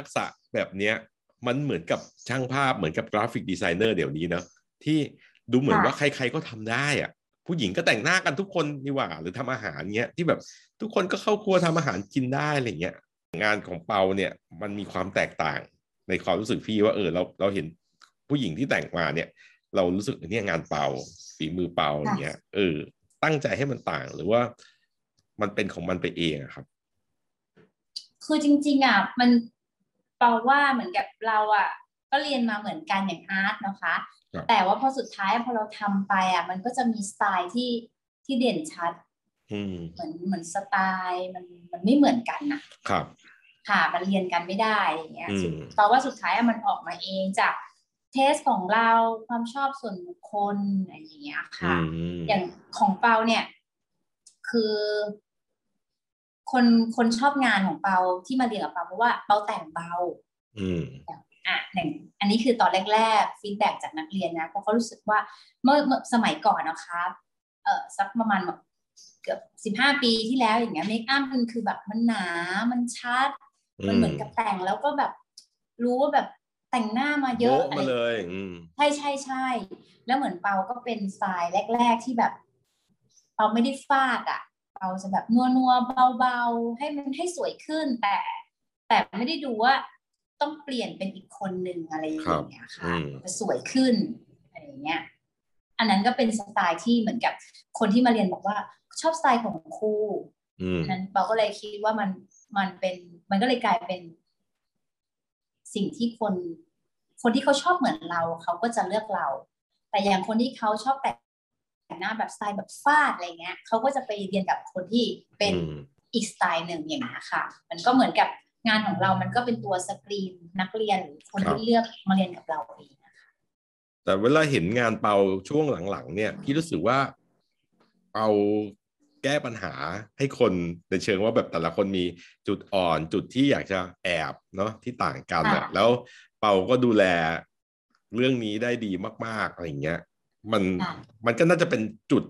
ทักษะแบบเนี้ยมันเหมือนกับช่างภาพเหมือนกับกราฟิกดีไซเนอร์เดี๋ยวนี้เนาะที่ดูเหมือนว่าใคร ๆก็ทำได้อะผู้หญิงก็แต่งหน้ากันทุกคนนี่หว่า หรือทำอาหารเงี้ยที่แบบทุกคนก็เข้าครัวทำอาหารกินได้อะไรเงี้ยงานของเปาเนี่ยมันมีความแตกต่างในความรู้สึกพี่ว่าเออเราเราเห็นผู้หญิงที่แต่งมาเนี่ย เรารู้สึกเนี่ยงานเปาฝีมือเปาอย่างเงี้ยเออ ตั้งใจให้มันต่างหรือว่ามันเป็นของมันไปเองอะครับ คือจริง ๆอะมันเปาว่าเหมือนกับเราอะก็เรียนมาเหมือนกันอย่างอาร์ตนะคะ แต่ว่าพอสุดท้ายพอเราทำไปอะ มันก็จะมีสไตล์ที่ที่เด่นชัดเหมือนเหมือนสไตล์มันมันไม่เหมือนกันนะครับ ค่ะมันเรียนกันไม่ได้อย่างเงี้ยเพราะว่าสุดท้ายมันออกมาเองจากเทสของเราความชอบส่วนบุคคลอะไรอย่างเงี้ยค่ะ อย่างของเปาเนี่ย คือ คนคนชอบงานของเปาที่มาเรียนกับเปาเพราะว่าเปาแต่งเบา อืมอะอย่างอันนี้คือตอนแรกๆฟีดแบ็จากนักเรียนนะเพราะเขารู้สึกว่าเมื่อเมื่อสมัยก่อนนะคะเออสักประมาณแบบเกือบสิบห้าปีที่แล้วอย่างเงี้ยเมคอัพมันคือแบบมันหนามันชัด มันเหมือนกับแต่งแล้วก็แบบรู้ว่าแบบแต่งหน้ามาเยอะมาเลยใช่ใช่ใช่แล้วเหมือนเปาก็เป็นสไตล์แรก ๆที่แบบ เปาไม่ได้ฟาดอะ เปาจะแบบนัวนัวเบาๆ ให้มันให้สวยขึ้นแต่ แต่ไม่ได้ดูว่าต้องเปลี่ยนเป็นอีกคนหนึ่งอะไรอย่างเงี้ยค่ะจะสวยขึ้นอะไรอย่างเงี้ย อันนั้นก็เป็นสไตล์ที่เหมือนกับคนที่มาเรียนบอกว่าชอบสไตล์ของครูนั้นเปาก็เลยคิดว่ามันมันเป็น มันก็เลยกลายเป็น สิ่งที่คน คนที่เขาชอบเหมือนเราเขาก็จะเลือกเรา แต่อย่างคนที่เขาชอบแต่ง หน้าแบบสไตล์แบบฟาดอะไรเงี้ยเขาก็จะไปเรียนกับคนที่เป็นอีกสไตล์หนึ่งอย่างนี้ค่ะ มันก็เหมือนกับงานของเรามันก็เป็นตัวสกรีนนักเรียนหรือคนที่เลือกมาเรียนกับเราเองนะคะแต่เวลาเห็นงานเปาช่วงหลังๆ เนี่ยพี่รู้สึกว่าเอาแก้ปัญหาให้คนในเชิงว่าแบบแต่ละคนมีจุดอ่อนจุดที่อยากจะแอบเนาะที่ต่างกันอะแล้วเปาก็ดูแลเรื่องนี้ได้ดีมากๆอะไรเงี้ย มันมันก็น่าจะเป็นจุด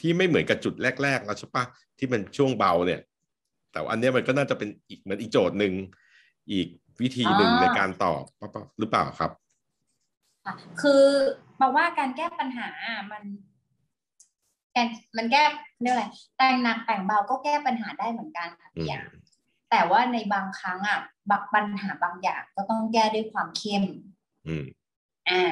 ที่ไม่เหมือนกับจุดแรกๆแล้วใช่ปะที่มันช่วงเบาเนี่ย แต่อันนี้มันก็น่าจะเป็นอีกเหมือนอีกโจทย์หนึ่งอีกวิธีหนึ่งในการตอบหรือเปล่าครับคือบอกว่าการแก้ปัญหามันแต่มันแก้เรียกอะไรแต่งหนักแต่งเบาก็แก้ปัญหาได้เหมือนกันค่ะพี่อย่างแต่ว่าในบางครั้งอะบางปัญหาบางอย่างก็ต้องแก้ด้วยความเข้มอ่า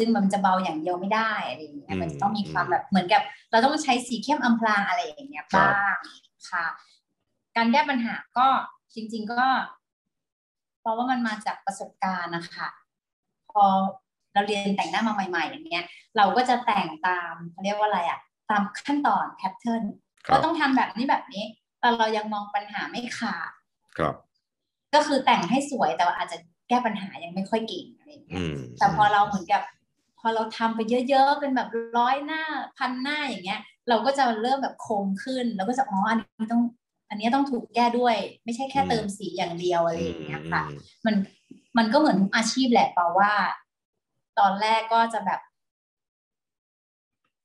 ซึ่งมันจะเบาอย่างเดียวไม่ได้อะไรอย่างเงี้ยมันต้องมีความแบบเหมือนกับ เราต้องใช้สีเข้มอำพรางอะไรอย่างเงี้ยบ้างค่ะ การแก้ปัญหาก็จริง ๆ ก็ เพราะว่ามันมาจากประสบการณ์นะคะพอเราเรียนแต่งหน้ามาใหม่ ๆ อย่างเงี้ย เราก็จะแต่งตามเขาเรียกว่าอะไรอะตามขั้นตอนแพทเทิร์นก็ต้องทำแบบนี้แบบนี้ แต่เรายังมองปัญหาไม่ขาดครับ ก็คือแต่งให้สวยแต่ว่าอาจจะแก้ปัญหายังไม่ค่อยเก่งอะไรอย่างเงี้ยแต่พอเราเหมือนกับ พอเราทำไปเยอะๆเป็นแบบร้อยหน้าพันหน้าอย่างเงี้ย เราก็จะเริ่มแบบคมขึ้น เราก็จะอ๋ออันนี้ต้อง อันนี้ต้องถูกแก้ด้วย ไม่ใช่แค่เติมสีอย่างเดียวอะไรอย่างเงี้ยค่ะ มันมันก็เหมือนอาชีพแหละเปล่าว่า ตอนแรกก็จะแบบ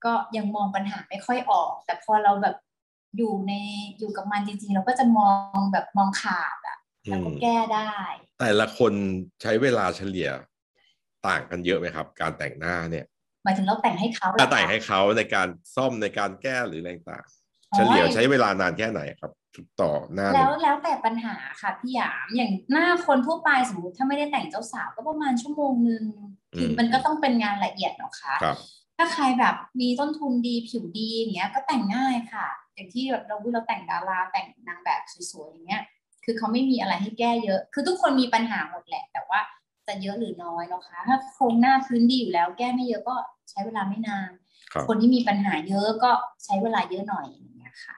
ก็ยังมองปัญหาไม่ค่อยออก แต่พอเราแบบอยู่ในอยู่กับมันจริงๆ เราก็จะมองแบบมองขาดอะแล้วก็แก้ได้ แต่ละคนใช้เวลาเฉลี่ย ต่างกันเยอะไหมครับ การแต่งหน้าเนี่ยหมายถึงเราแต่งให้เขาแต่งให้เขาในการซ่อมในการแก้หรืออะไรต่างเฉลี่ยใช้เวลานานแค่ไหนครับต่อหน้าแล้วแล้วแต่ปัญหาค่ะพี่หยามอย่างหน้าคนทั่วไปสมมติถ้าไม่ได้แต่งเจ้าสาวก็ประมาณชั่วโมงนึงคือมันก็ต้องเป็นงานละเอียดเนาะคะถ้าใครแบบมีต้นทุนดีผิวดีอย่างเงี้ยก็แต่งง่ายค่ะ อย่างที่แบบเราเราแต่งดาราแต่งนางแบบสวยๆอย่างเงี้ย คือเขาไม่มีอะไรให้แก้เยอะ คือทุกคนมีปัญหาหมดแหละ แต่ว่า จะเยอะหรือน้อยนะคะถ้าโครงหน้าพื้นดีอยู่แล้วแก้ไม่เยอะก็ใช้เวลาไม่นานคนที่มีปัญหาเยอะก็ใช้เวลาเยอะหน่อยอย่างเงี้ยค่ะ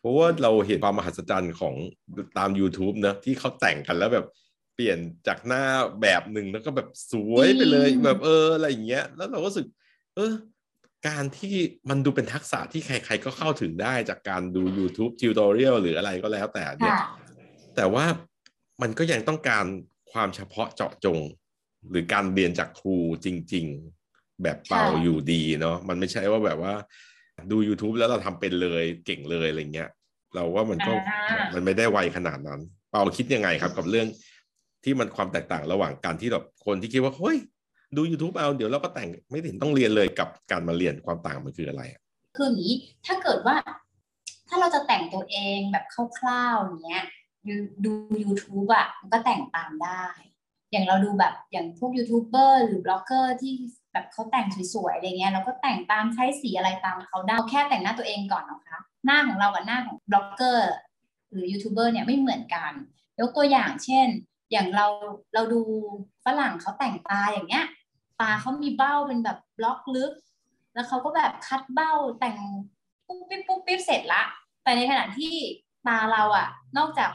เพราะว่าเราเห็นความมหัศจรรย์ของตาม YouTube นะที่เขาแต่งกันแล้วแบบเปลี่ยนจากหน้าแบบหนึ่งแล้วก็แบบสวยไปเลยแบบเอออะไรอย่างเงี้ย แล้วเราก็รู้สึก เออการที่มันดูเป็นทักษะที่ใคร ๆ ก็เข้าถึงได้จากการดู YouTube tutorial หรืออะไรก็แล้วแต่เนี่ย แต่ว่า มันก็ยังต้องการความเฉพาะเจาะจง หรือการเรียนจากครูจริง ๆ แบบเป่าอยู่ดีเนาะมันไม่ใช่ว่าแบบว่า ดู YouTube แล้วเราทำเป็นเลยเก่งเลยอะไรเงี้ย เราว่ามันก็มันไม่ได้ไวขนาดนั้น เปาคิดยังไงครับ กับเรื่องที่มันความแตกต่างระหว่างการที่แบบคนที่คิดว่าเฮ้ยดู YouTube เอาเดี๋ยวเราก็แต่งไม่เห็นต้องเรียนเลยกับการมาเรียนความต่างมันคืออะไรอะคืออย่างนี้ถ้าเกิดว่า ถ้าเราจะแต่งตัวเองแบบคร่าวๆอย่างเงี้ย ดูดู YouTube อะมันก็แต่งตามได้ อย่างเราดูแบบอย่างพวกยูทูบเบอร์หรือบล็อกเกอร์ที่แบบเขาแต่งสวยๆอะไรเงี้ยเราก็แต่งตามใช้สีอะไรตามเขาได้แค่แต่งหน้าตัวเองก่อนนะคะหน้าของเรากับหน้าของบล็อกเกอร์หรือยูทูบเบอร์เนี่ยไม่เหมือนกันยกตัวอย่างเช่น อย่างเราเราดูฝรั่งเขาแต่งตาอย่างเงี้ยตาเขามีเบ้าเป็นแบบบล็อกลึก แล้วเขาก็แบบคัดเบ้าแต่งปุ๊บปิ๊บปุ๊บปิ๊บเสร็จละ แต่ในขณะที่ตาเราอะนอกจาก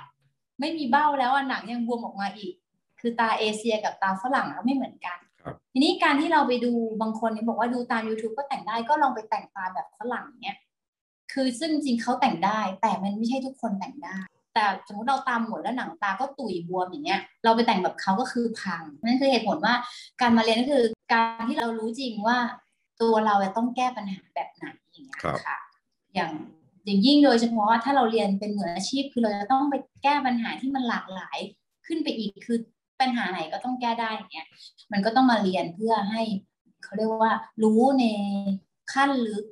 ไม่มีเบ้าแล้วอะหนังยังบวมออกมาอีก คือตาเอเชียกับตาฝรั่งแล้วไม่เหมือนกันครับทีนี้การที่เราไปดูบางคนเนี่ยบอกว่าดูตาม YouTube ก็แต่งได้ก็ลองไปแต่งตาแบบฝรั่งเนี่ยคือซึ่งจริงเขาแต่งได้ แต่มันไม่ใช่ทุกคนแต่งได้ แต่สมมติเราตามหมดแล้วหนังตาก็ตุยบวมอย่างเงี้ย เราไปแต่งแบบเขาก็คือพังนั่นคือเหตุผลว่าการมาเรียนก็คือการที่เรารู้จริงว่า ตัวเราจะต้องแก้ปัญหาแบบไหนอย่างเงี้ยครับค่ะอย่าง อย่างยิ่งโดยเฉพาะถ้าเราเรียนเป็นมืออาชีพ คือเราจะต้องไปแก้ปัญหาที่มันหลากหลายขึ้นไปอีกคือปัญหาไหนก็ต้องแก้ได้อย่างเงี้ยมันก็ต้องมาเรียนเพื่อให้เขาเรียกว่า รู้ในขั้นลึก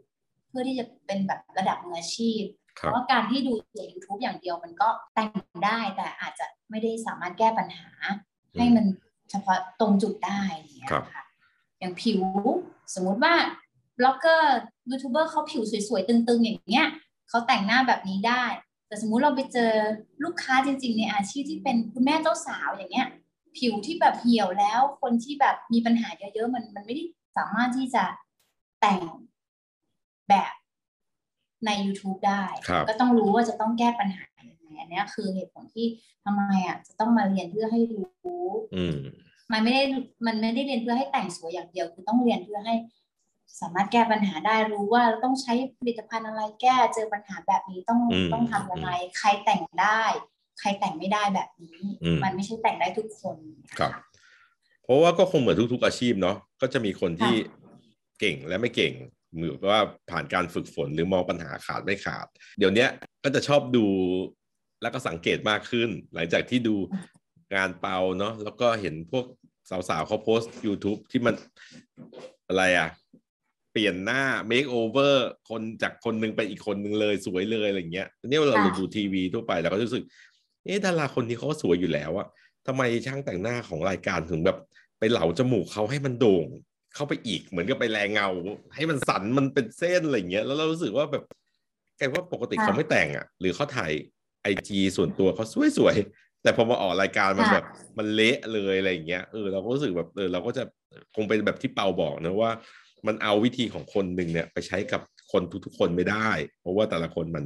เพื่อที่จะเป็นแบบระดับมืออาชีพคเพรับราะว่าการที่ดูจาก YouTube อย่างเดียวมันก็แต่งได้แต่อาจจะไม่ได้สามารถแก้ปัญหา ให้มันเฉพาะตรงจุดได้อย่างเงี้ยครับค่ะอย่างผิวสมมุติว่า blogger YouTuber เขาผิวสวยๆ ตึงๆ อย่างเงี้ย เขาแต่งหน้าแบบนี้ได้ แต่สมมุติเราไปเจอลูกค้าจริง ๆ ในอาชีพที่เป็นคุณแม่เจ้าสาวอย่างเงี้ย ผิวที่แบบเหี่ยวแล้ว คนที่แบบมีปัญหาเยอะๆมันมันไม่ได้สามารถที่จะแต่งแบบใน YouTube ได้ครับก็ต้องรู้ว่าจะต้องแก้ปัญหายังไงอันเนี้ยคือเหตุผลที่ทำไมอะจะต้องมาเรียนเพื่อให้รู้อืมมันไม่ได้มันไม่ได้เรียนเพื่อให้แต่งสวยอย่างเดียว คือต้องเรียนเพื่อให้ สามารถแก้ปัญหาได้รู้ว่าต้องใช้ผลิตภัณฑ์อะไรแก้เจอปัญหาแบบนี้ต้องอืมต้องทำยังไงใครแต่งได้ ใครแต่งไม่ได้แบบนี้อืมมันไม่ใช่แต่งได้ทุกคนครับ เพราะว่าก็คงเหมือนทุก ๆ อาชีพเนาะก็จะมีคนที่เก่งและไม่เก่งหรือว่าผ่านการฝึกฝนหรือมองปัญหาขาดไม่ขาด เดี๋ยวเนี้ยก็จะชอบดูแล้วก็สังเกตมากขึ้น หลังจากที่ดูงานเปาเนาะแล้วก็เห็นพวกสาวๆเขาโพสต์ YouTube ที่มันอะไรอะ เปลี่ยนหน้า make over คนจากคนหนึงไปอีกคนหนึ่งเลยสวยเลยอะไรอย่างเงี้ยทีนี้เวลาเราดูทีวีทั่วไปเราก็รู้สึกเอ๊ะดาราคนนี้เขาก็สวยอยู่แล้วอะทำไมช่างแต่งหน้าของรายการถึงแบบ ไปเหลาจมูกเขาให้มันโด่ง เข้าไปอีกเหมือนกับไปแรงเงา ให้มันสันมันเป็นเส้นอะไรอย่างเงี้ยแล้วเรารู้สึกว่าแบบแกว่าปกติเขาไม่แต่งอะหรือเขาถ่ายไอจีส่วนตัวเขาสวยๆแต่พอมาออกรายการมันแบบมันเละเลยอะไรอย่างเงี้ยเออเราก็รู้สึกแบบเออเราก็จะคงเป็นแบบที่เปาบอกนะว่า มันเอาวิธีของคนหนึ่งเนี่ยไปใช้กับคนทุกๆคนไม่ได้ เพราะว่าแต่ละคนมัน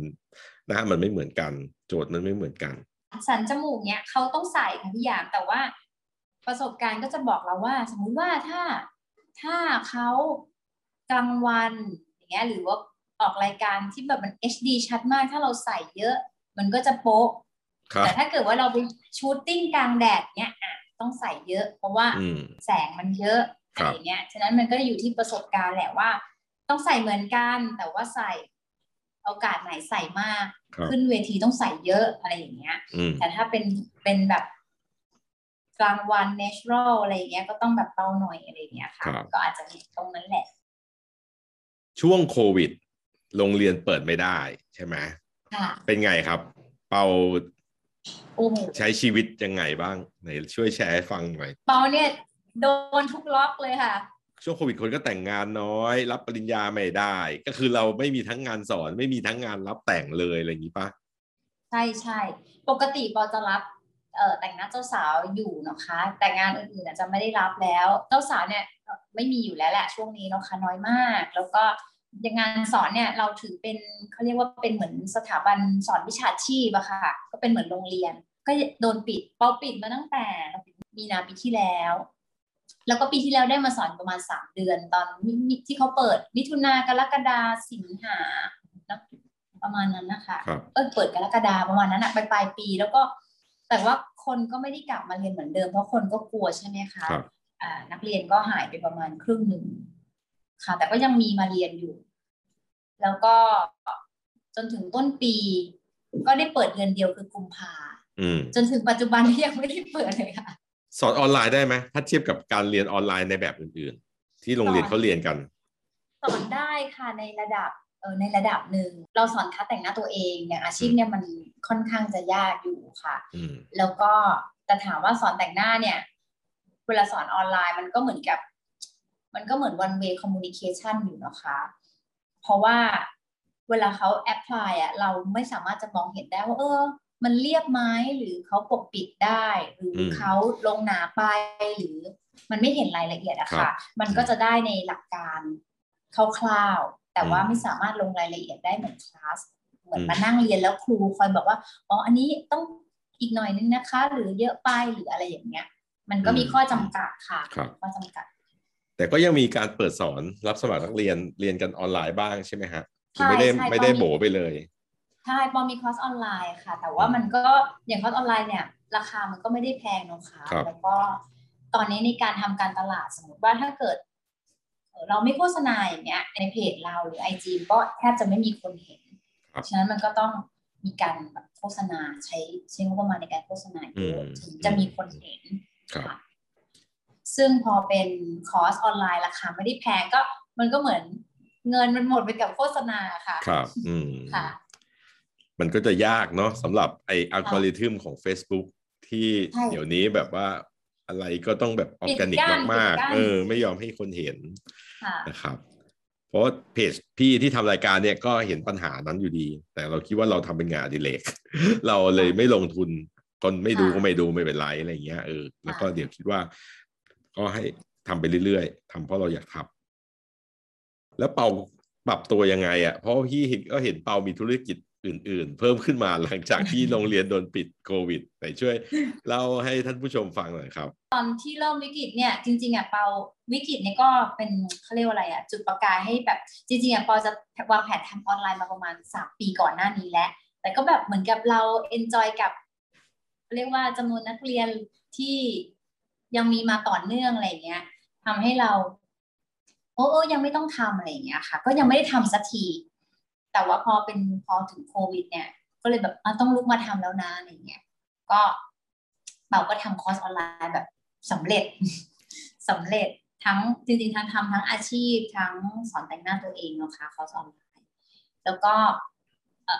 หน้ามันไม่เหมือนกัน โจทย์มันไม่เหมือนกัน สันจมูกเนี้ยเขาต้องใส่ค่ะพี่หยามแต่ว่าประสบการณ์ก็จะบอกเราว่า สมมุติว่าถ้าถ้าเขากลางวันอย่างเงี้ยหรือว่าออกรายการที่แบบมัน HD ชัดมาก ถ้าเราใส่เยอะ มันก็จะโป๊ะครับแต่ถ้าเกิดว่าเราไปชูตติ้งกลางแดดเนี้ยอะต้องใส่เยอะ เพราะว่าอืมแสงมันเยอะค อะรับไรอย่างเงี้ย ฉะนั้นมันก็จะอยู่ที่ประสบการณ์แหละว่า ต้องใส่เหมือนกันแต่ว่าใส่โอกาสไหนใส่มากครับขึ้นเวทีต้องใส่เยอะอะไรอย่างเงี้ยอืมแต่ถ้าเป็นเป็นแบบกลางวัน natural อะไรอย่างเงี้ยก็ต้องแบบเบาหน่อยอะไรอย่างเงี้ยค่ะครับก็อาจจะมีตรงนั้นแหละ ช่วงโควิด โรงเรียนเปิดไม่ได้ใช่ไหมค่ะเป็นไงครับ เปาโอ้โหใช้ชีวิตยังไงบ้างไหนช่วยแชร์ให้ฟังหน่อย เปาเนี่ย โดนทุกล็อกเลยค่ะ ช่วงโควิดคนก็แต่งงานน้อย รับปริญญาไม่ได้ ก็คือเราไม่มีทั้งงานสอน ไม่มีทั้งงานรับแต่งเลยอะไรอย่างนี้ปะใช่ใช่ปกติปอจะรับเอ่อแต่งหน้าเจ้าสาวอยู่นะคะ แต่งานอื่นๆอาจจะไม่ได้รับแล้ว เจ้าสาวเนี่ยเอ่อไม่มีอยู่แล้วแหละช่วงนี้เนาะคะน้อยมาก แล้วก็ยังงานสอนเนี่ยเราถือเป็นเขาเรียกว่าเป็นเหมือนสถาบันสอนวิชาชีพอะค่ะ ก็เป็นเหมือนโรงเรียน ก็โดนปิดเปาปิดมาตั้งแต่มีนาปีที่แล้ว แล้วก็ปีที่แล้วได้มาสอนประมาณสามเดือน ตอนมิมิที่เขาเปิดมิถุนากรกฎาสิงหาเนอะประมาณนั้นนะคะครับเออเปิดกรกฎาประมาณนั้นอะปลายปลายปี แล้วก็แต่ว่าคนก็ไม่ได้กลับมาเรียนเหมือนเดิมเพราะคนก็กลัวใช่ไหมคะครับอ่านักเรียนก็หายไปประมาณครึ่งหนึ่งค่ะ แต่ก็ยังมีมาเรียนอยู่ แล้วก็จนถึงต้นปี ก็ได้เปิดเดือนเดียวคือกุมภาอืมจนถึงปัจจุบันที่ยังไม่ได้เปิดเลยค่ะ สอนออนไลน์ได้ไหมถ้าเทียบกับการเรียนออนไลน์ในแบบอื่น ๆ ที่โรงเรียนเขาเรียนกัน สอนได้ค่ะในระดับเออในระดับหนึ่งเราสอนคัดแต่งหน้าตัวเองอย่างอาชีพเนี่ยมันค่อนข้างจะยากอยู่ค่ะอืมแล้วก็แต่ถามว่าสอนแต่งหน้าเนี่ย เวลาสอนออนไลน์มันก็เหมือนกับ มันก็เหมือน one way communication อยู่นะคะ เพราะว่าเวลาเขาแอพพลายอะเราไม่สามารถจะมองเห็นได้ว่า เออ มันเรียบไหมหรือเขาปกปิดได้ หรืออมเขาลงหนาไปหรือมันไม่เห็นรายละเอียดอะครัค่ะบมันก็จะได้ในหลักการคร่าวๆแต่ว่าอืมไม่สามารถลงรายละเอียดได้เหมือนคลาสเหมือนอืมมานั่งเรียนแล้วครูคอยบอกว่าอ๋ออันนี้ต้องอีกหน่อยนึงนะคะ หรือเยอะไปหรืออะไรอย่างเงี้ย มันก็มีข้อจำกัดค่ะครับข้อจำกัด แต่ก็ยังมีการเปิดสอนรับสมัครนักเรียนเรียนกันออนไลน์บ้างใช่ไหมฮะใช่ไม่ได้ใช่ไม่ได้ตอนนี้โบไปเลย ใช่เปามีคอร์สออนไลน์ค่ะ แต่ว่ามันก็อย่างคอร์สออนไลน์เนี่ย ราคามันก็ไม่ได้แพงเนอะคะครับแล้วก็ตอนนี้ในการทำการตลาดสมมติว่าถ้าเกิดเอ่อเราไม่โฆษณาอย่างเงี้ยในเพจเราหรือไอจีก็แทบจะไม่มีคนเห็นครับฉะนั้นมันก็ต้องมีการแบบโฆษณาใช้ใช้งบประมาณในการโฆษณาเยอะถึงจะมีคนเห็นครับค่ะซึ่งพอเป็นคอร์สออนไลน์ราคาไม่ได้แพงก็มันก็เหมือนเงินมันหมดไปกับโฆษณาค่ะ ครับ อืมค่ะ มันก็จะยากเนาะสำหรับไออัลกอริทึมของ Facebook ที่ใช่เดี๋ยวนี้แบบว่าอะไรก็ต้องแบบออร์แกนิกปิดกั้นมากปิดกั้นๆเออ ไม่ยอมให้คนเห็นค่ะนะครับ เพราะเพจพี่ที่ทำรายการเนี่ยก็เห็นปัญหานั้นอยู่ดี แต่เราคิดว่าเราทำเป็นงานอดิเรกเราเลยไม่ลงทุนคนไม่ดูค่ะก็ไม่ดูไม่เป็นไรอะไรอย่างเงี้ยเออแล้วก็เดี๋ยวคิดว่า ก็ให้ทำไปเรื่อยๆทำเพราะเราอยากทำแล้วเปาปรับตัวยังไงอะ่ะเพราะพี่เห็นก็เห็นเปามีธุรกิจ อื่นๆ เพิ่มขึ้นมาหลังจากที่โรงเรียนโดนปิดโควิดไหนช่วยเล่าให้ท่านผู้ชมฟังหน่อยครับ ตอนที่เริ่มวิกฤตเนี่ยจริงๆอะเปาวิกฤตเนี่ยก็เป็นเขาเรียกว่าอะไรอะจุดประกายให้แบบจริงๆอะเปาจะวางแผนทำออนไลน์มาประมาณสามปีก่อนหน้านี้แล้วแต่ก็แบบเหมือนกับเราเอนจอยกับ เรียกว่าจำนวนนักเรียนที่ยังมีมาต่อเนื่องอะไรอย่างเงี้ยทำให้เราโอ้โอ้ยังไม่ต้องทำอะไรอย่างเงี้ยค่ะ ก็ยังไม่ได้ทำสักที แต่ว่าพอเป็นพอถึงโควิด เนี่ย ก็เลยแบบต้องลุกมาทำแล้วนะอะไรอย่างเงี้ย ก็เราก็ทำคอร์สออนไลน์แบบสำเร็จสำเร็จทั้งจริงๆทั้งทำทั้งอาชีพทั้งสอนแต่งหน้าตัวเองเนาะคะคอร์สออนไลน์แล้วก็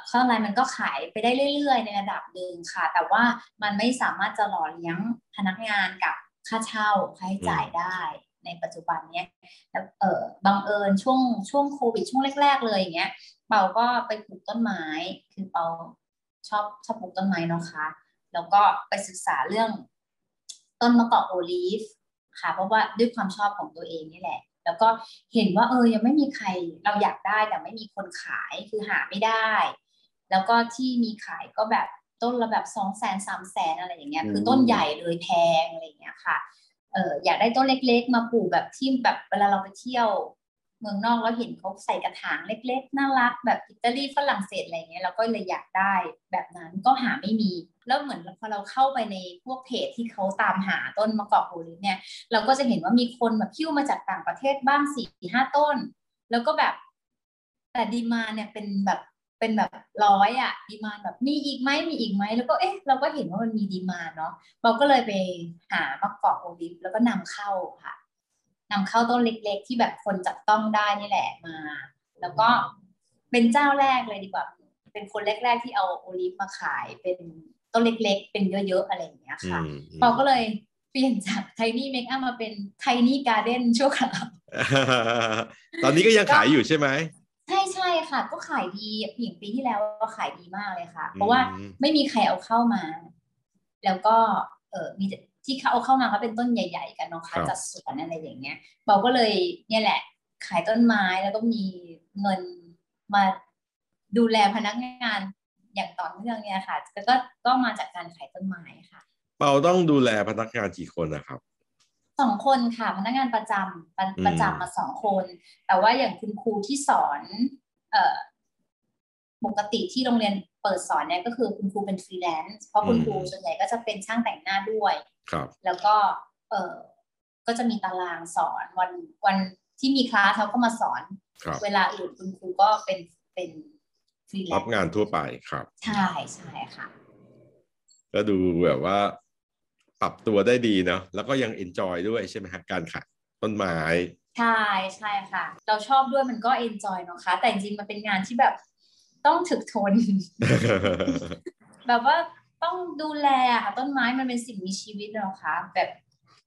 เคอร์สออนไลน์มันก็ขายไปได้เรื่อย ๆ ในระดับหนึ่งค่ะ แต่ว่ามันไม่สามารถจะหล่อเลี้ยงพนักงานกับค่าเช่าค่าใช้จ่ายได้ในปัจจุบันเนี้ยแล้วเออบังเอิญช่วงช่วงโควิดช่วงแรก ๆ เลยอย่างเงี้ย เปาก็ไปปลูกต้นไม้ คือเปาชอบชอบปลูกต้นไม้เนาะคะ แล้วก็ไปศึกษาเรื่องต้นมะกอกโอลีฟค่ะ เพราะว่าด้วยความชอบของตัวเองนี่แหละ แล้วก็เห็นว่าเออยังไม่มีใครเราอยากได้แต่ไม่มีคนขายคือหาไม่ได้ แล้วก็ที่มีขายก็แบบต้นละแบบสองแสนสามแสนอะไรอย่างเงี้ยคือต้นใหญ่เลยแพงอะไรอย่างเงี้ยค่ะเอออยากได้ต้นเล็กๆ มาปลูกแบบที่แบบเวลาเราไปเที่ยว เมืองนอกแล้วเห็นเขาใส่กระถางเล็ก ๆ น่ารัก แบบอิตาลีฝรั่งเศสอะไรเงี้ยเราก็เลยอยากได้แบบนั้นก็หาไม่มี แล้วเหมือนพอเราเข้าไปในพวกเพจที่เขาตามหาต้นมะกอกโอลิฟเนี่ยเราก็จะเห็นว่ามีคนแบบ pre มาจากต่างประเทศบ้างสี่ห้าต้น แล้วก็แบบแต่ demand เนี่ยเป็นแบบเป็นแบบร้อยอะ demand แบบมีอีกไหมมีอีกไหมแล้วก็เอ๊ะเราก็เห็นว่ามันมี demand เนาะเราก็เลยไปหามะกอก olive แล้วก็นำเข้าค่ะ นำเข้าต้นเล็กๆ ที่แบบคนจับต้องได้นี่แหละมา แล้วก็เป็นเจ้าแรกเลยดีกว่า เป็นคนแรก ๆ ที่เอา olive มาขายเป็นต้นเล็ก ๆ เป็นเยอะๆอะไรอย่างเงี้ยอืค่ะมเราก็เลยเปลี่ยนจากไทนี่เมคอัพมาเป็นไทนี่การ์เด้นชั่วคราวตอนนี้ก็ยังขายอยู่ใช่ไหมใช่ใช่ค่ะ ก็ขายดีอย่างปีที่แล้วก็ขายดีมากเลยค่ะ เพราะว่าอืมไม่มีใครเอาเข้ามา แล้วก็เออมีแต่ ที่เขาเอาเข้ามาก็เป็นต้นใหญ่ ๆ กันเนาะครัคะบจัดสวนอะไรอย่างเงี้ยเราก็เลยเนี่ยแหละ ขายต้นไม้แล้วก็มีเงินมาดูแลพนักงานอย่างต่อเนื่องเนี่ยค่ะแล้วก็ก็มาจากการขายต้นไม้ค่ะเปาต้องดูแลพนักงานกี่คนนะครับสองคนค่ะพนักงานประจำประอืมประจำมาสองคน แต่ว่าอย่างคุณครูที่สอน เอ่อปกติที่โรงเรียน เปิดสอนเนี่ยก็คือคุณครูเป็นฟรีแลนซ์เพราะคุณครูส่วนใหญ่ก็จะเป็นช่างแต่งหน้าด้วยครับแล้วก็เออก็จะมีตารางสอนวันวันที่มีคลาสเขาก็มาสอนครับเวลาอื่นคุณครูก็เป็นเป็นฟรีแลนซ์ครับงานทั่วไปครับ ใช่ใช่ค่ะ ก็ดูแบบว่า ปรับตัวได้ดีเนาะแล้วก็ยัง enjoy ด้วยใช่ไหมฮะการขายต้นไม้ใช่ใช่ค่ะ เราชอบด้วยมันก็ enjoy เนาะคะแต่จริงๆมันเป็นงานที่แบบ ต้องถึกทน แบบว่าต้องดูแลอะค่ะต้นไม้มันเป็นสิ่งมีชีวิตเนาะคะแบบ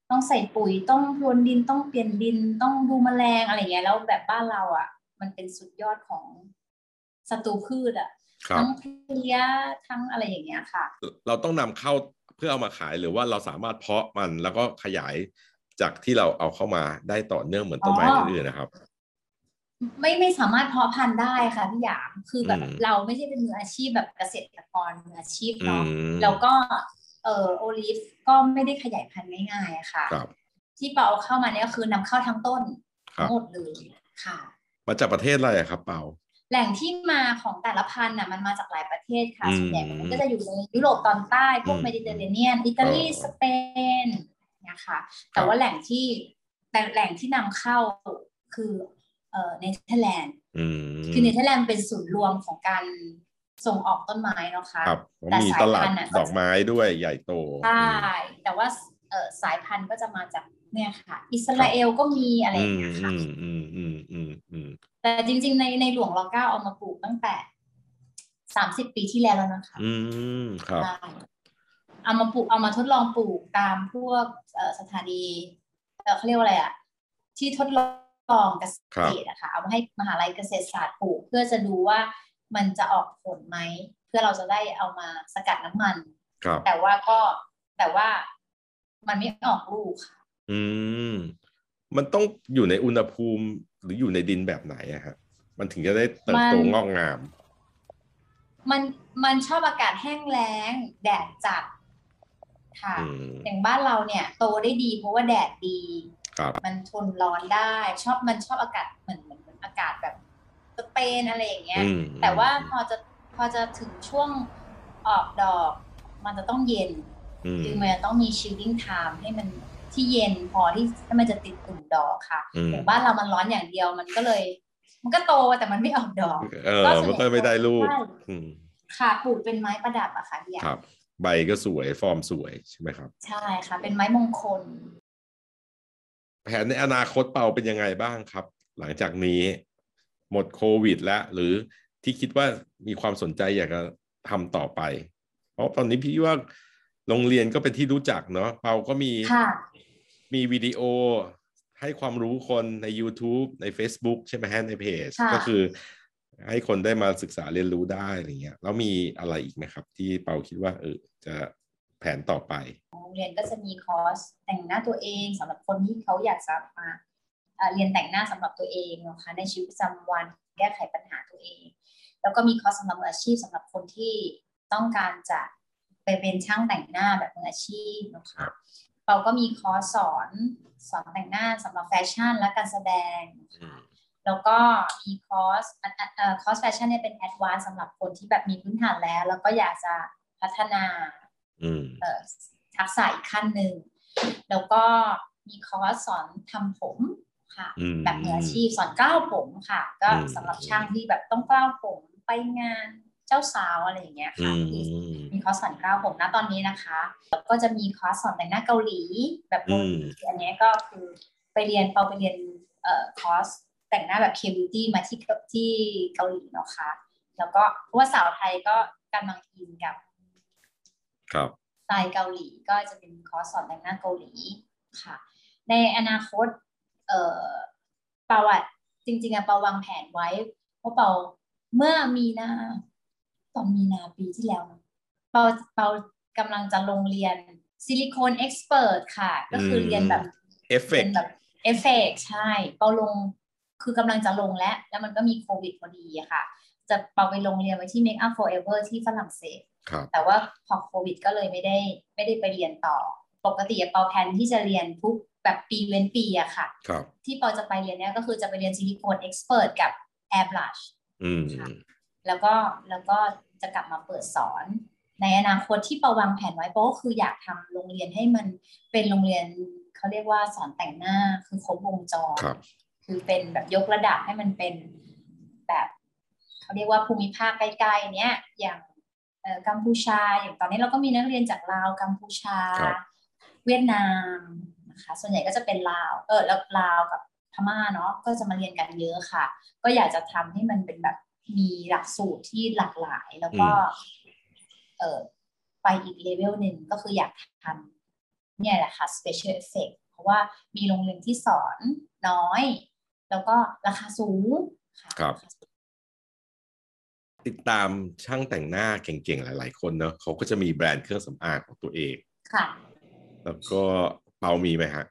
ต้องใส่ปุ๋ยต้องพรวนดินต้องเปลี่ยนดินต้องดูแมลงอะไรเงี้ยแล้วแบบบ้านเราอะ มันเป็นสุดยอดของศัตรูพืชอะครับทั้งเพลี้ยทั้งอะไรอย่างเงี้ยค่ะ เราต้องนำเข้าเพื่อเอามาขายหรือว่าเราสามารถเพาะมันแล้วก็ขยายจากที่เราเอาเข้ามาได้ต่อเนื่องเหมือนต้นไม้อ๋ออื่นๆนะครับ ไม่ไม่สามารถเพาะพันธุ์ได้ค่ะพี่หยามคือแบบอืมเราไม่ใช่เป็นมืออาชีพแบบเกษตรกรมืออาชีพอืเนาะแล้วก็เออ olive ก็ไม่ได้ขยายพันธุ์ง่ายๆอะค่ะครับที่เปาเอาเข้ามาเนี่ยก็คือนำเข้าทั้งต้นครัทั้บงหมดเลยค่ะ มาจากประเทศอะไรอะครับเปาแหล่งที่มาของแต่ละพันธุ์น่ะมันมาจากหลายประเทศค่ะอืมส่วนใหญ่มันก็จะอยู่ในยุโรปตอนใต้พวกอืมเมดิเตอร์เรเนียนอิตาลีเออสเปนเนี่ยค่ะแต่ว่าแหล่งที่แต่แหล่งที่นำเข้าคือ เอ่อเนเธอร์แลนด์อืมคือเนเธอร์แลนด์เป็นศูนย์รวมของการส่งออกต้นไม้เนาะคะครับผมแต่มีสายตลาดพันธุ์น่ะดอกไม้ด้วยใหญ่โตใช่แต่ว่าเอ่อสายพันธุ์ก็จะมาจากเนี่ยค่ะ อิสราเอลก็มีอะไรออืย่างมเงี้ยค่ะอืมอืมอืมอืมอืมแต่จริงๆในในหลวงรอเก้าเอามาปลูกตั้งแต่สามสิบปีที่แล้วแล้วนะคะ อืมครับใช่เอามาปลูกเอามาทดลองปลูกตามพวกเอ่อสถานีเอ่อเขาเรียกว่าอะไรอะที่ทดลอง เกษตรอะค่ะเอามาให้มหาลัยเกษตรศาสตร์ปลูกเพื่อจะดูว่ามันจะออกผลไหม เพื่อเราจะได้เอามาสกัดน้ำมันครับแต่ว่าก็แต่ว่ามันไม่ออกลูกค่ะ อืม มันต้องอยู่ในอุณหภูมิหรืออยู่ในดินแบบไหนอะครับมันถึงจะได้เติบโตมันงอกงาม มันมันชอบอากาศแห้งแล้ง แดดจัดค่ะอืมอย่างบ้านเราเนี่ย โตได้ดีเพราะว่าแดดดีครับ มันทนร้อนได้ ชอบมันชอบอากาศเหมือนเหมือนเหมือนอากาศแบบสเปนอะไรอย่างเงี้ยอืมแต่ว่าพอจะพอจะถึงช่วงออกดอก มันจะต้องเย็นอืมคือมันจะต้องมี shielding time ให้มันที่เย็นพอที่ให้มันจะติดตุ่มดอกค่ะอืมอย่างบ้านเรามันร้อนอย่างเดียวมันก็เลย มันก็โตแต่มันไม่ออกดอกเออก็ส่วนใหญ่มันก็ไม่ได้ลูกใช่อืมค่ะปลูกเป็นไม้ประดับอะค่ะพี่ยาครับ ใบก็สวยฟอร์มสวยใช่ไหมครับ ใช่ค่ะ เป็นไม้มงคล แผนในอนาคตเปาเป็นยังไงบ้างครับ หลังจากนี้หมดโควิด แล้ว หรือที่คิดว่ามีความสนใจอยากจะทำต่อไป เพราะตอนนี้พี่ว่าโรงเรียนก็เป็นที่รู้จักเนาะเปาก็มีค่ะมีวิดีโอให้ความรู้คนใน YouTube ใน Facebook ใช่ไหมฮะในเพจค่ะก็คือให้คนได้มาศึกษาเรียนรู้ได้อะไรเงี้ยแล้วมีอะไรอีกไหมครับ ที่เปาคิดว่าเออจะ แผนต่อไปโรงเรียนก็จะมีคอร์สแต่งหน้าตัวเองสำหรับคนที่เขาอยากจะมาเอ่อเรียนแต่งหน้าสำหรับตัวเองนะคะในชีวิตประจำวันแก้ไขปัญหาตัวเอง แล้วก็มีคอร์สสำหรับมืออาชีพสำหรับคนที่ต้องการจะไปเป็นช่างแต่งหน้าแบบมืออาชีพนะคะครับเราก็มีคอร์สสอนสอนแต่งหน้าสำหรับแฟชั่นและการแสดงอืมแล้วก็มีคอร์สอันอันเอ่อคอร์สแฟชั่นเนี่ยเป็น advance สำหรับคนที่แบบมีพื้นฐานแล้ว แล้วก็อยากจะพัฒนาอืมเอ่อ ทักษะอีกขั้นหนึ่ง แล้วก็มีคอร์สสอนทำผมค่ะอืมแบบมืออาชีพสอนเกล้าผมค่ะ ก็อืมสำหรับช่างที่แบบต้องเกล้าผมไปงานเจ้าสาวอะไรอย่างเงี้ยอืค่ะมีคอร์สสอนเกล้าผมนะตอนนี้นะคะแล้วก็จะมีคอร์สสอนแต่งหน้าเกาหลี แบบเกาหลีอืมอันเนี้ยก็คือไปเรียนเปาไปเรียนเอ่อคอร์สแต่งหน้าแบบ K-beauty มาที่เกาที่เกาหลีเนาะค่ะแล้วก็เพราะว่าสาวไทยก็กำลังอินกับ ครับสไตล์เกาหลีก็จะเป็นคอร์สสอนแต่งหน้าเกาหลีค่ะ ในอนาคตเอ่อเปาอะจริง ๆอะเปาวางแผนไว้ เพราะเปาเมื่อมีนาตอนมีนาปีที่แล้วนะเปาเปากำลังจะลงเรียนซิลิโคน express ค่ะ ก็คือเรียนแบบเอฟเฟกต์เป็นแบบเอฟเฟกต์ใช่เปาลงคือกำลังจะลงแล้ว แล้วมันก็มีโควิดพอดีอะค่ะ จะเปาไปลงเรียนไว้ที่ Make Up Forever ที่ฝรั่งเศสครับ แต่ว่าพอโควิด ก็เลยไม่ได้ไม่ได้ไปเรียนต่อ ปกติเปา plan ที่จะเรียนทุกแบบปีเว้นปีอะค่ะครับที่เปาจะไปเรียนเนี่ยก็คือจะไปเรียนซิลิโคน express กับ Air Blush อืมค่ะแล้วก็แล้วก็จะกลับมาเปิดสอน ในอนาคตที่เปาวางแผนไว้เปาก็คืออยากทำโรงเรียนให้มันเป็นโรงเรียนเขาเรียกว่าสอนแต่งหน้าคือครบวงจรครับคือเป็นแบบยกระดับให้มันเป็นแบบเขาเรียกว่าภูมิภาคใกล้ๆเนี้ยอย่างเอ่อ กัมพูชา อย่างตอนนี้เราก็มีนักเรียนจากลาวกัมพูชาครับเวียดนามนะคะส่วนใหญ่ก็จะเป็นลาวเออแล้วลาวกับพม่าเนาะก็จะมาเรียนกันเยอะค่ะ ก็อยากจะทำให้มันเป็นแบบมีหลักสูตรที่หลากหลายแล้วก็ เออไปอีกเลเวลหนึ่งก็คืออยากทำเนี่ยแหละค่ะ special effect เพราะว่ามีโรงเรียนที่สอนน้อย แล้วก็ราคาสูงค่ะครับ ติดตามช่างแต่งหน้าเก่งๆ หลายๆ คนเนอะเขาก็จะมีแบรนด์เครื่องสำอางของตัวเอง ค่ะ แล้วก็เปามีไหมฮะ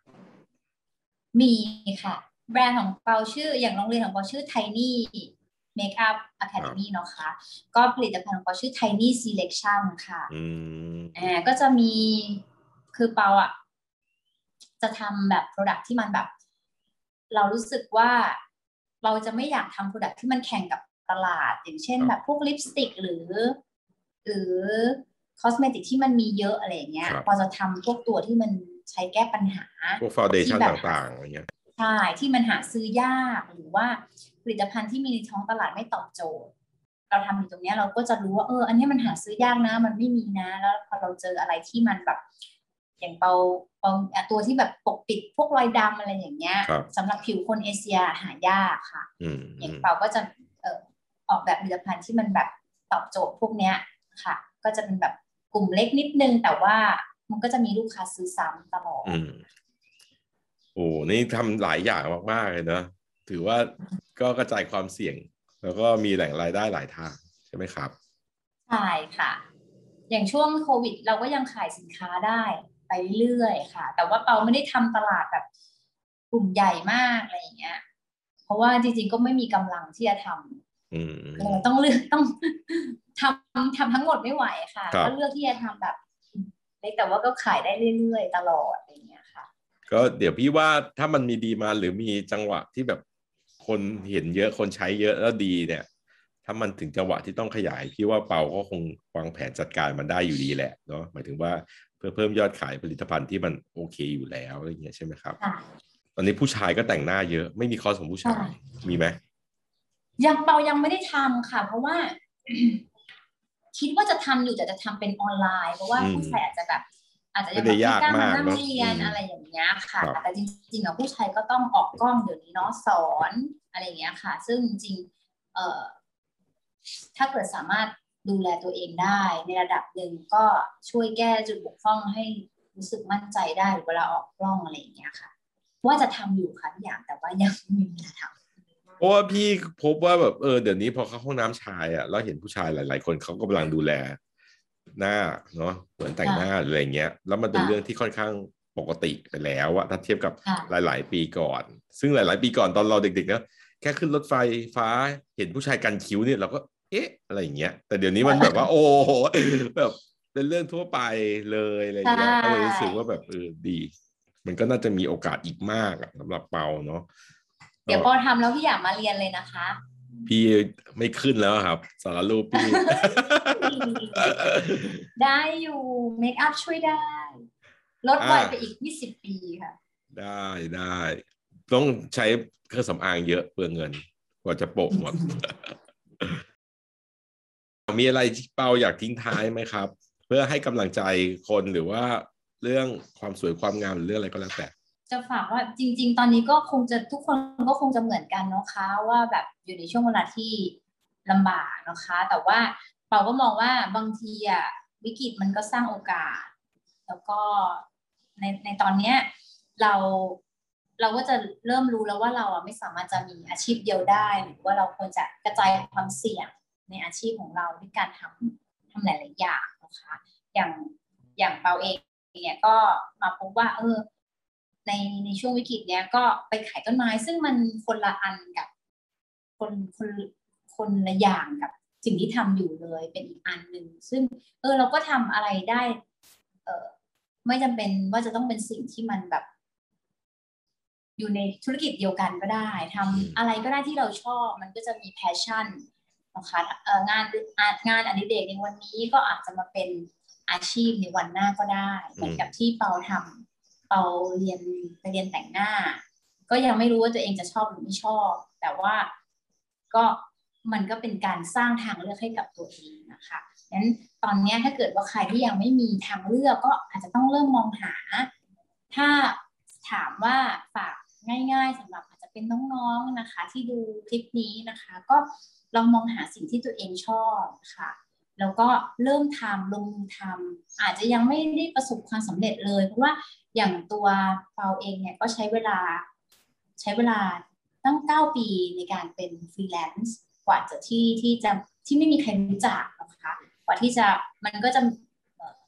มีค่ะ แบรนด์ของเปาชื่ออย่างโรงเรียนของเปาชื่อ Tiny Makeup Academy เนาะค่ะก็ผลิตภัณฑ์ของเปาชื่อ Tiny Selection ค่ะอืมอ่าก็จะมีคือเปาอะจะทำแบบ Product ที่มันแบบ เรารู้สึกว่าเราจะไม่อยากทำ Product ที่มันแข่งกับ ตลาด อย่างเช่นครับแบบพวกลิปสติกหรือ หรือ cosmetic ที่มันมีเยอะอะไรอย่างเงี้ยครับพอจะทำพวกตัวที่มันใช้แก้ปัญหา พวกฟาวเดชั่นที่แบบต่างๆอะไรเงี้ยใช่ที่มันหาซื้อยากหรือว่าผลิตภัณฑ์ที่มีในท้องตลาดไม่ตอบโจทย์ เราทำอยู่ตรงเนี้ยเราก็จะรู้ว่าเออ อันเนี้ยมันหาซื้อยากนะ มันไม่มีนะ แล้วพอเราเจออะไรที่มันแบบ อย่างเปาเปาอะตัวที่แบบปกปิดพวกรอยดำอะไรอย่างเงี้ยครับสำหรับผิวคนเอเชียหายากค่ะอืมอย่างเปาก็จะเอ่อออกแบบผลิตภัณฑ์ที่มันแบบตอบโจทย์พวกเนี้ยค่ะ ก็จะเป็นแบบกลุ่มเล็กนิดนึง แต่ว่ามันก็จะมีลูกค้าซื้อซ้ำตลอดอืมโอ้นี่ทำหลายอย่างมากๆเลยเนอะถือว่าก็กระจายความเสี่ยง แล้วก็มีแหล่งรายได้หลายทางใช่ไหมครับใช่ค่ะ อย่างช่วงโควิด เราก็ยังขายสินค้าได้ไปเรื่อยๆค่ะ แต่ว่าเปาไม่ได้ทำตลาดแบบกลุ่มใหญ่มากอะไรอย่างเงี้ย เพราะว่าจริงๆก็ไม่มีกำลังที่จะทำอืมเรา ต้องเลือกต้องทำทำทั้งหมดไม่ไหวค่ะครับก็เลือกที่จะทำแบบเล็กแต่ว่าก็ขายได้เรื่อยๆ ตลอดอะไรอย่างเงี้ยค่ะ ก็เดี๋ยวพี่ว่าถ้ามันมีดีมาหรือมีจังหวะที่แบบคนเห็นเยอะคนใช้เยอะแล้วดีเนี่ย ถ้ามันถึงจังหวะที่ต้องขยาย พี่ว่าเปาก็คงวางแผนจัดการมันได้อยู่ดีแหละเนาะหมายถึงว่าเพื่อเพิ่มยอดขายผลิตภัณฑ์ที่มันโอเคอยู่แล้วอะไรเงี้ยใช่ไหมครับค่ะตอนนี้ผู้ชายก็แต่งหน้าเยอะ ไม่มีคอร์สของผู้ชายใช่มีไหม ยังเปายังไม่ได้ทำค่ะ เพราะว่า คิดว่าจะทำอยู่แต่จะทำเป็นออนไลน์ เพราะว่าอืมผู้ชายอาจจะแบบ อาจจะยังไม่แบบได้ยากไม่กล้าากมามนั่งเนอะเรียนอืมอะไรอย่างเงี้ยค่ะครับแต่จริงๆอะผู้ชายก็ต้องออกกล้องเดี๋ยวนี้เนาะสอนอะไรอย่างเงี้ยค่ะ ซึ่งจริงๆเอ่อถ้าเกิดสามารถดูแลตัวเองได้ในระดับหนึ่งก็ช่วยแก้จุดบกพร่องให้รู้สึกมั่นใจได้เวลาออกกล้องอะไรอย่างเงี้ยค่ะ ว่าจะทำอยู่ค่ะทุกอย่างแต่ว่ายังไม่มีเวลาทำ เพราะว่าพี่พบว่าแบบเออเดี๋ยวนี้พอเข้าห้องน้ำชายอะแล้วเห็นผู้ชายหลาย ๆ คนเขากำลังดูแล หน้าเนาะเหมือนแต่งหน้าหรืออะไรเงี้ย แล้วมันเป็นเรื่องที่ค่อนข้างปกติไปแล้วอะถ้าเทียบกับหลาย ๆ ปีก่อน ซึ่งหลาย ๆ ปีก่อนตอนเราเด็กๆเนะแค่ขึ้นรถไฟฟ้าเห็นผู้ชายกันคิ้วเนี่ยเราก็ เอ๊ะ อะไรอย่างเงี้ย แต่เดี๋ยวนี้มันแบบว่า โอ้โหแบบเป็นเรื่องทั่วไปเลยอะไรเงี้ยก็เลยรู้สึกว่าแบบเออดี มันก็น่าจะมีโอกาสอีกมากสำหรับเปาเนาะ เดี๋ยวพอทำแล้วพี่อยากมาเรียนเลยนะคะ พี่ไม่ขึ้นแล้วครับ สารรูปพี่ ได้อยู่เมคอัพช่วยได้ ลดวัยอ่าไปอีก20ปีค่ะ ได้ได้ ต้องใช้เครื่องสำอางเยอะเปลืองเงิน กว่าจะโปะหมด มีอะไรที่เปาอยากทิ้งท้ายไหมครับ เพื่อให้กำลังใจคนหรือว่าเรื่องความสวยความงามหรือเรื่องอะไรก็แล้วแต่ จะฝากว่าจริง ๆ ตอนนี้ก็คงจะทุกคนก็คงจะเหมือนกันเนาะคะว่าแบบอยู่ในช่วงเวลาที่ลำบากนะคะ แต่ว่าเปาก็มองว่าบางทีอะวิกฤตมันก็สร้างโอกาส แล้วก็ในในตอนเนี้ยเราเราก็จะเริ่มรู้แล้วว่าเราอะไม่สามารถจะมีอาชีพเดียวได้หรือว่าเราควรจะกระจายความเสี่ยงในอาชีพของเราด้วยการทำทำหลายๆอย่างนะคะ อย่างอย่างเปาเองเนี่ยก็มาพบว่า เออ ในในช่วงวิกฤตเนี้ยก็ไปขายต้นไม้ ซึ่งมันคนละอันกับคนคนคนละอย่างกับสิ่งที่ทำอยู่เลยเป็นอีกอันหนึ่งซึ่งเออเราก็ทำอะไรได้ เออไม่จำเป็นว่าจะต้องเป็นสิ่งที่มันแบบ อยู่ในธุรกิจเดียวกันก็ได้ทำอะไรก็ได้ที่เราชอบ มันก็จะมีแพชชั่นนะคะเอองานงานอดิเรกในวันนี้ก็อาจจะมาเป็นอาชีพในวันหน้าก็ได้ เหมือนกับที่เปาทำ เปาเรียนไปเรียนแต่งหน้า ก็ยังไม่รู้ว่าตัวเองจะชอบหรือไม่ชอบ แต่ว่าก็มันก็เป็นการสร้างทางเลือกให้กับตัวเองนะคะงั้นตอนนี้ถ้าเกิดว่าใครที่ยังไม่มีทางเลือกก็อาจจะต้องเริ่มมองหา ถ้าถามว่าฝากง่ายๆสำหรับอาจจะเป็นน้องๆนะคะ ที่ดูคลิปนี้นะคะ ก็ลองมองหาสิ่งที่ตัวเองชอบค่ะแล้วก็เริ่มทำลงมือทำอาจจะยังไม่ได้ประสบความสำเร็จเลย เพราะว่า อย่างตัวเปาเองเนี่ยก็ใช้เวลาใช้เวลาตั้ง 9 ปีในการเป็นฟรีแลนซ์กว่าจะที่ที่จะที่ไม่มีใครรู้จักนะคะกว่าที่จะมันก็จะ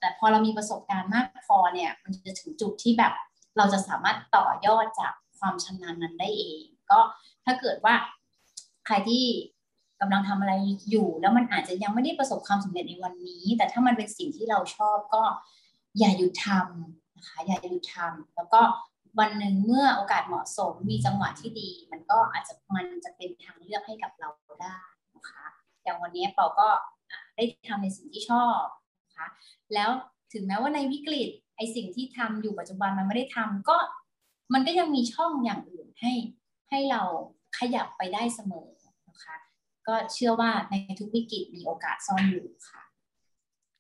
แต่พอเรามีประสบการณ์มากพอเนี่ยมันจะถึงจุดที่แบบเราจะสามารถต่อยอดจากความชำนาญนั้นได้เอง ก็ถ้าเกิดว่าใครที่กำลังทำอะไรอยู่ แล้วมันอาจจะยังไม่ได้ประสบความสำเร็จในวันนี้ แต่ถ้ามันเป็นสิ่งที่เราชอบก็อย่าหยุดทำ นะคะอย่าหยุดทำแล้วก็วันหนึ่งเมื่อโอกาสเหมาะสมมีจังหวะที่ดี มันก็อาจจะมันจะเป็นทางเลือกให้กับเราได้นะคะอย่างวันนี้เปาก็ได้ทำในสิ่งที่ชอบนะคะแล้วถึงแม้ว่าในวิกฤตไอสิ่งที่ทำอยู่ปัจจุบันมันไม่ได้ทำก็มันก็ยังมีช่องอย่างอื่นให้ให้เราขยับไปได้เสมอนะคะก็เชื่อว่าในทุกวิกฤตมีโอกาสซ่อนอยู่ค่ะ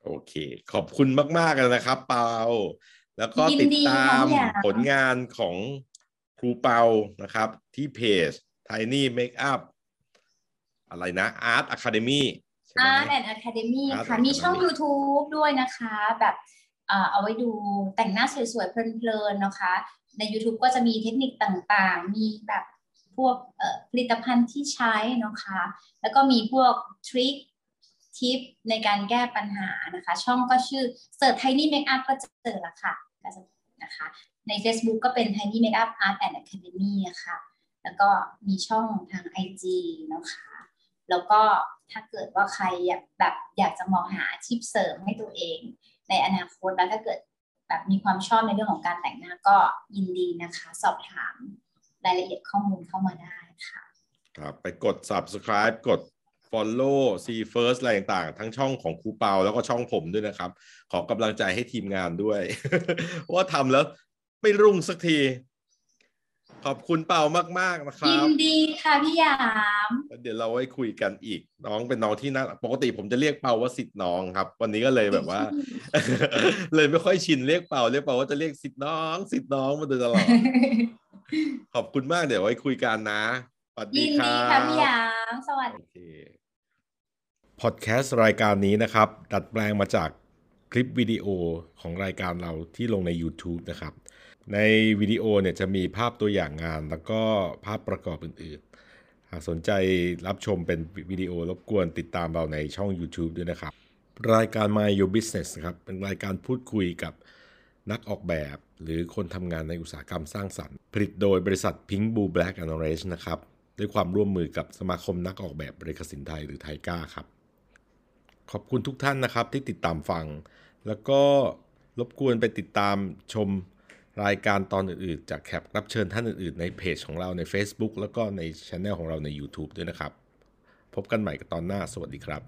โอเค ขอบคุณมาก ๆ เลยนะครับเปา แล้วก็ติดตามผลงานของครูเปานะครับ ที่เพจ Tiny Makeup อะไรนะ Art Academy Art and Academy ค่ะ มีช่อง YouTube ด้วยนะคะ แบบเอาไว้ดูแต่งหน้าสวยๆ เพลินๆนะคะ ใน YouTube ก็จะมีเทคนิคต่างๆ มีแบบพวกผลิตภัณฑ์ที่ใช้นะคะ แล้วก็มีพวกทริค ทิปในการแก้ปัญหานะคะ ช่องก็ชื่อเสิร์ช Tiny Makeup ก็จะเจอละค่ะนะคะ ใน Facebook ก็เป็น Tiny Makeup Art and Academy นะคะแล้วก็มีช่องทาง IG นะคะ แล้วก็ถ้าเกิดว่าใครอยากแบบอยากจะมองหาอาชีพเสริมให้ตัวเอง ในอนาคตแล้วถ้าเกิดแบบมีความชอบในเรื่องของการแต่งหน้าก็ยินดีนะคะ สอบถามรายละเอียดข้อมูลเข้ามาได้ค่ะ ครับ ไปกด subscribe กด follow see first อะไรต่างๆ ทั้งช่องของครูเปาแล้วก็ช่องผมด้วยนะครับ ขอกำลังใจให้ทีมงานด้วย ว่าทำแล้วไม่รุ่งสักที ขอบคุณเปามาก ๆ นะครับยินดีค่ะพี่ยาม เดี๋ยวเราไว้คุยกันอีก น้องเป็นน้องที่น่าปกติผมจะเรียกเปาว่าสิทธิ์น้องครับ วันนี้ก็เลยแบบว่า เลยไม่ค่อยชินเรียกเปาเรียกเปาว่าจะเรียกสิทธิ์น้องสิทธิ์น้องมาโดยตลอดขอบคุณมากเดี๋ยวไว้คุยกันนะสวัสดีครับยินดีค่ะพี่ยามสวัสดี พอดแคสต์รายการนี้นะครับ ดัดแปลงมาจากคลิปวิดีโอของรายการเราที่ลงใน YouTube นะครับ ในวิดีโอเนี่ยจะมีภาพตัวอย่างงาน แล้วก็ภาพประกอบอื่นๆ หากสนใจรับชมเป็นวิดีโอรบกวนติดตามเราในช่อง YouTube ด้วยนะครับ รายการ My Your Business ครับเป็นรายการพูดคุยกับนักออกแบบ หรือคนทำงานในอุตสาหกรรมสร้างสรรค์ ผลิตโดยบริษัท Pink Blue Black and Orange นะครับด้วยความร่วมมือกับสมาคมนักออกแบบบริกสินไทยหรือไทก้าครับ ขอบคุณทุกท่านนะครับที่ติดตามฟัง แล้วก็รบกวนไปติดตามชมรายการตอนอื่นๆ จากแขกรับเชิญท่านอื่นๆ ในเพจของเราใน Facebook แล้วก็ในช anel ของเราใน YouTube ด้วยนะครับ พบกันใหม่กับตอนหน้า สวัสดีครับ